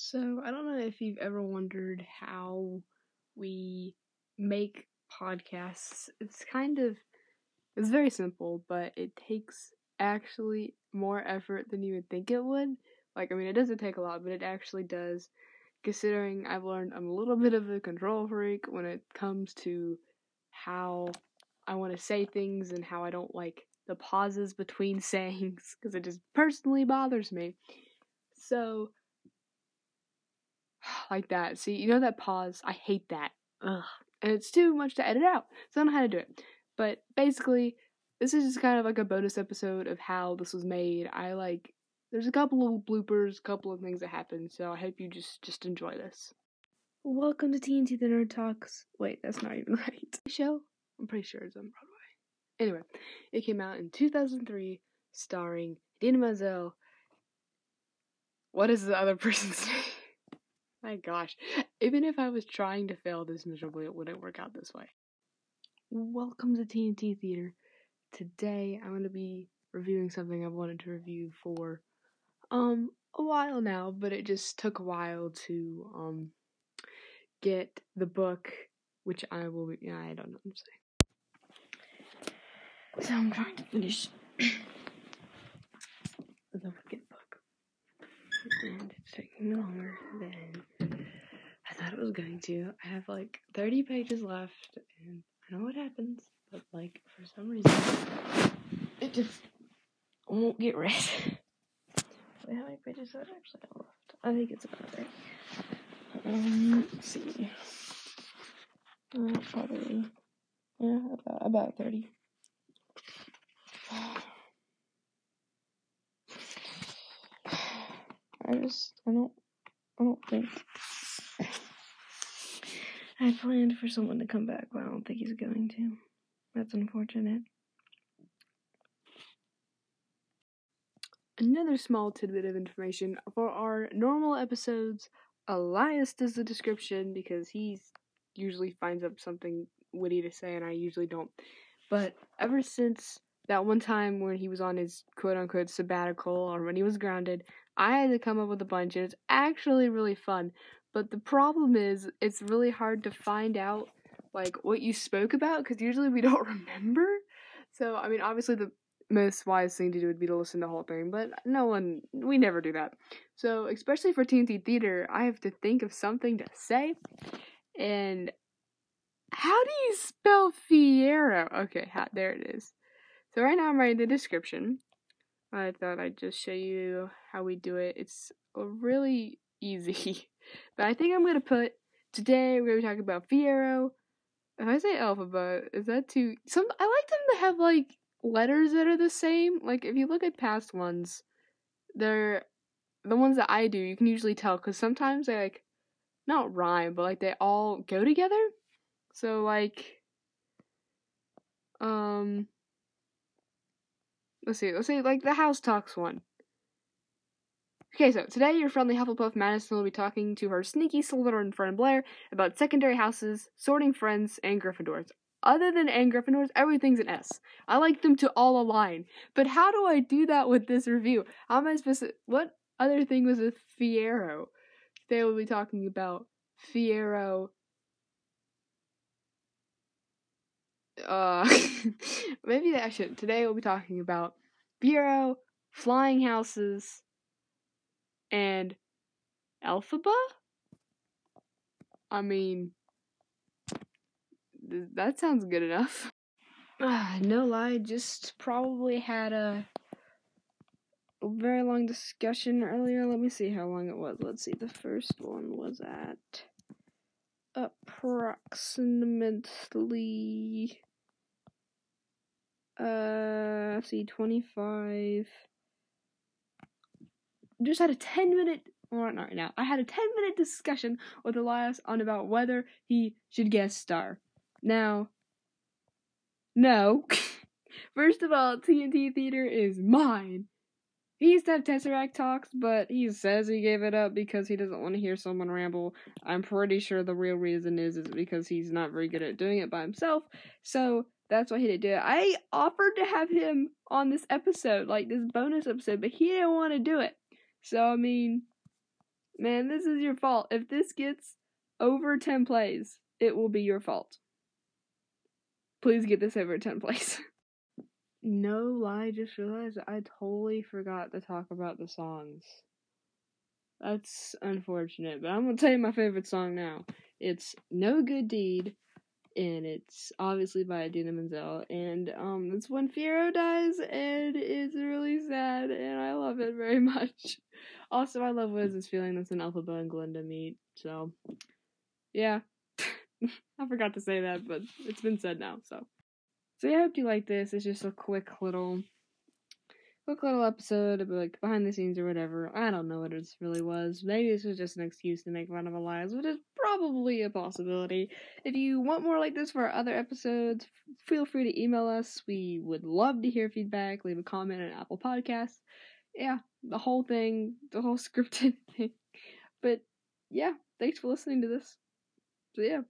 So, I don't know if you've ever wondered how we make podcasts. It's kind of it's very simple, but it takes actually more effort than you would think it would. Like, I mean, it doesn't take a lot, but it actually does. Considering I've learned I'm a little bit of a control freak when it comes to how I want to say things and how I don't like the pauses between sayings because it just personally bothers me. So, like that. See, you know that pause? I hate that. Ugh. And it's too much to edit out. So I don't know how to do it. But basically, this is just kind of like a bonus episode of how this was made. I like there's a couple of bloopers, a couple of things that happened, so I hope you just just enjoy this. Welcome to TNT the Nerd Talks. Wait, that's not even right. Show? I'm pretty sure it's on Broadway. Anyway, it came out in 2003, starring Idina Menzel. What is the other person's name? My gosh. Even if I was trying to fail this miserably, it wouldn't work out this way. Welcome to TNT Theater. Today I'm going to be reviewing something I've wanted to review for um a while now, but it just took a while to um get the book, which I will be, I don't know what I'm saying. So I'm trying to finish the book. And it's taking longer than I thought it was going to. I have like 30 pages left, and I know what happens, but like for some reason, it just won't get read. Wait, how many pages are actually left? I think it's about 30. Um, let's see. Uh, probably, yeah, about, about 30. I just, I don't, I don't think. I planned for someone to come back, but I don't think he's going to. That's unfortunate. Another small tidbit of information for our normal episodes, Elias does the description because he usually finds up something witty to say, and I usually don't. But ever since that one time when he was on his quote unquote sabbatical or when he was grounded, I had to come up with a bunch, and it's actually really fun. But the problem is, it's really hard to find out like what you spoke about because usually we don't remember. So I mean, obviously the most wise thing to do would be to listen to the whole thing, but no one, we never do that. So especially for TNT Theater, I have to think of something to say, and how do you spell Fiyero? Okay, ha, there it is. So right now I'm writing the description. I thought I'd just show you how we do it. It's really easy. But I think I'm gonna put today we're gonna be talking about Fiyero. If I say alphabet, is that too some I like them to have like letters that are the same. Like if you look at past ones, they're the ones that I do, you can usually tell because sometimes they like not rhyme, but like they all go together. So like um let's see, let's say like the house talks one. Okay, so today your friendly Hufflepuff Madison will be talking to her sneaky Slytherin friend Blair about secondary houses, sorting friends, and Gryffindors. Other than and Gryffindors, everything's an S. I like them to all align. But how do I do that with this review? How am I supposed to what other thing was with Fiyero? Today we'll be talking about Fiyero uh maybe I should today we'll be talking about Fiyero, flying houses, and Elphaba? I mean, th- that sounds good enough. Uh, no lie, just probably had a very long discussion earlier. Let me see how long it was. Let's see, the first one was at approximately uh see 25 just had a 10 minute or not right now. I had a 10 minute discussion with Elias on about whether he should guest star. Now, no. First of all, TNT Theater is mine. He used to have Tesseract talks, but he says he gave it up because he doesn't want to hear someone ramble. I'm pretty sure the real reason is is because he's not very good at doing it by himself. So that's why he didn't do it. I offered to have him on this episode, like this bonus episode, but he didn't want to do it. So I mean, man, this is your fault. If this gets over 10 plays, it will be your fault. Please get this over 10 plays. no lie, just realized I totally forgot to talk about the songs. That's unfortunate, but I'm gonna tell you my favorite song now. It's No Good Deed, and it's obviously by Idina Menzel, and um, it's when Fiyero dies, and it's really sad, and I love it very much. Also, I love Wiz's feeling that's an Elphaba and Glinda meet, so yeah. I forgot to say that, but it's been said now, so. So yeah, I hope you like this. It's just a quick little quick little episode of like behind the scenes or whatever. I don't know what it really was. Maybe this was just an excuse to make fun of Elias, which is probably a possibility. If you want more like this for our other episodes, feel free to email us. We would love to hear feedback. Leave a comment on Apple Podcasts. Yeah, the whole thing, the whole scripted thing. But yeah, thanks for listening to this. So yeah.